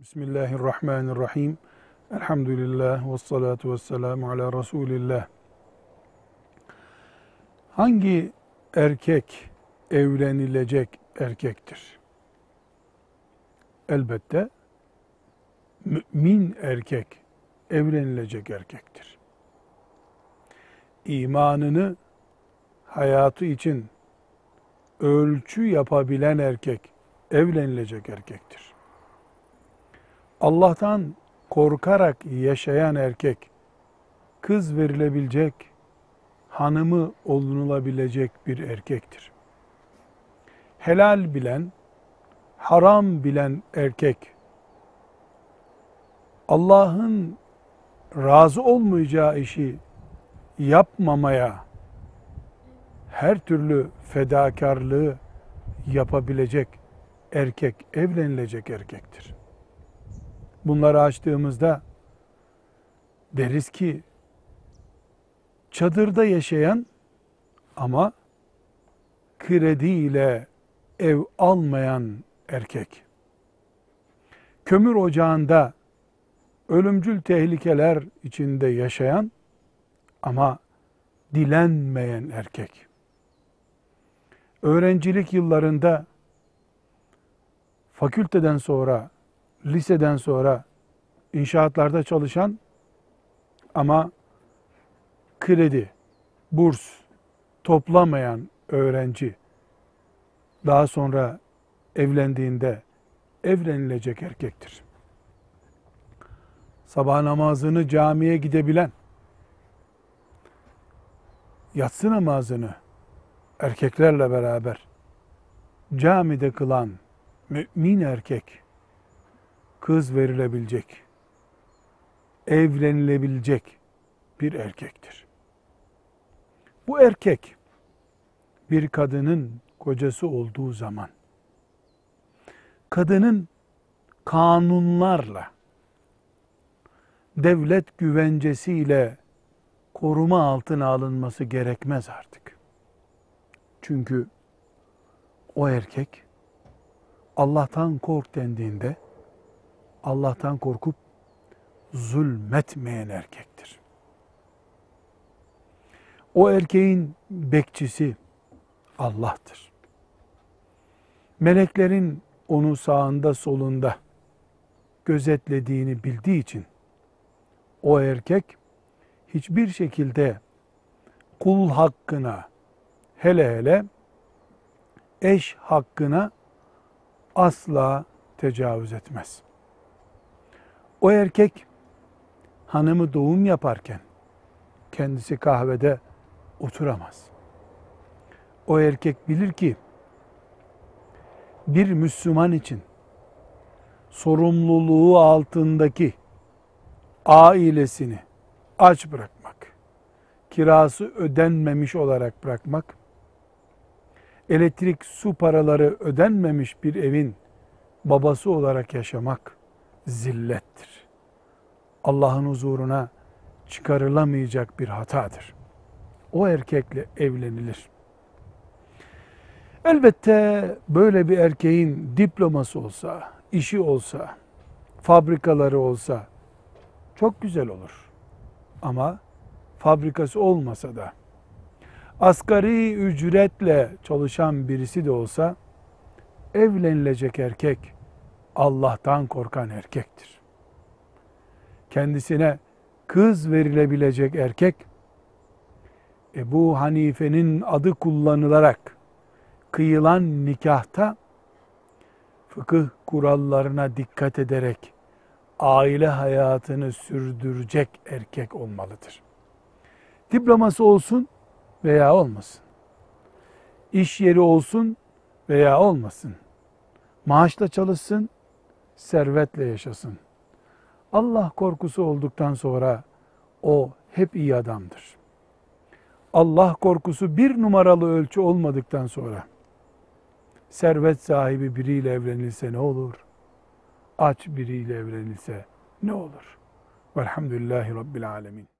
Bismillahirrahmanirrahim. Elhamdülillah ve salatu ve selamu ala Resulillah. Hangi erkek evlenilecek erkektir? Elbette mümin erkek evlenilecek erkektir. İmanını hayatı için ölçü yapabilen erkek evlenilecek erkektir. Allah'tan korkarak yaşayan erkek kız verilebilecek, hanımı olunulabilecek bir erkektir. Helal bilen, haram bilen erkek Allah'ın razı olmayacağı işi yapmamaya her türlü fedakarlığı yapabilecek erkek, evlenilecek erkektir. Bunları açtığımızda deriz ki çadırda yaşayan ama krediyle ev almayan erkek. Kömür ocağında ölümcül tehlikeler içinde yaşayan ama dilenmeyen erkek. Öğrencilik yıllarında fakülteden sonra, liseden sonra inşaatlarda çalışan ama kredi, burs toplamayan öğrenci daha sonra evlendiğinde evlenilecek erkektir. Sabah namazını camiye gidebilen, yatsı namazını erkeklerle beraber camide kılan mümin erkek kız verilebilecek, evlenilebilecek bir erkektir. Bu erkek bir kadının kocası olduğu zaman kadının kanunlarla devlet güvencesiyle koruma altına alınması gerekmez artık. Çünkü o erkek Allah'tan kork dendiğinde Allah'tan korkup zulmetmeyen erkektir. O erkeğin bekçisi Allah'tır. Meleklerin onu sağında solunda gözetlediğini bildiği için o erkek hiçbir şekilde kul hakkına hele hele eş hakkına asla tecavüz etmez. O erkek hanımı doğum yaparken kendisi kahvede oturamaz. O erkek bilir ki bir Müslüman için sorumluluğu altındaki ailesini aç bırakmak, kirası ödenmemiş olarak bırakmak, elektrik su paraları ödenmemiş bir evin babası olarak yaşamak zillettir. Allah'ın huzuruna çıkarılamayacak bir hatadır. O erkekle evlenilir. Elbette böyle bir erkeğin diploması olsa, işi olsa, fabrikaları olsa çok güzel olur. Ama fabrikası olmasa da asgari ücretle çalışan birisi de olsa evlenilecek erkek Allah'tan korkan erkektir. Kendisine kız verilebilecek erkek Ebu Hanife'nin adı kullanılarak kıyılan nikahta fıkıh kurallarına dikkat ederek aile hayatını sürdürecek erkek olmalıdır. Diploması olsun veya olmasın. İş yeri olsun veya olmasın. Maaşla çalışsın, servetle yaşasın. Allah korkusu olduktan sonra o hep iyi adamdır. Allah korkusu bir numaralı ölçü olmadıktan sonra servet sahibi biriyle evlenilse ne olur? Aç biriyle evlenilse ne olur? Velhamdülillahi Rabbil Alemin.